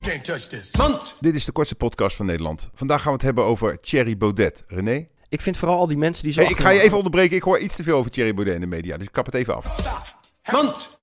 Can't touch this. Want dit is de kortste podcast van Nederland. Vandaag gaan we het hebben over Thierry Baudet. René? Ik vind vooral al die mensen die zo... Hey, ik ga je even onderbreken. Ik hoor iets te veel over Thierry Baudet in de media, dus ik kap het even af. Want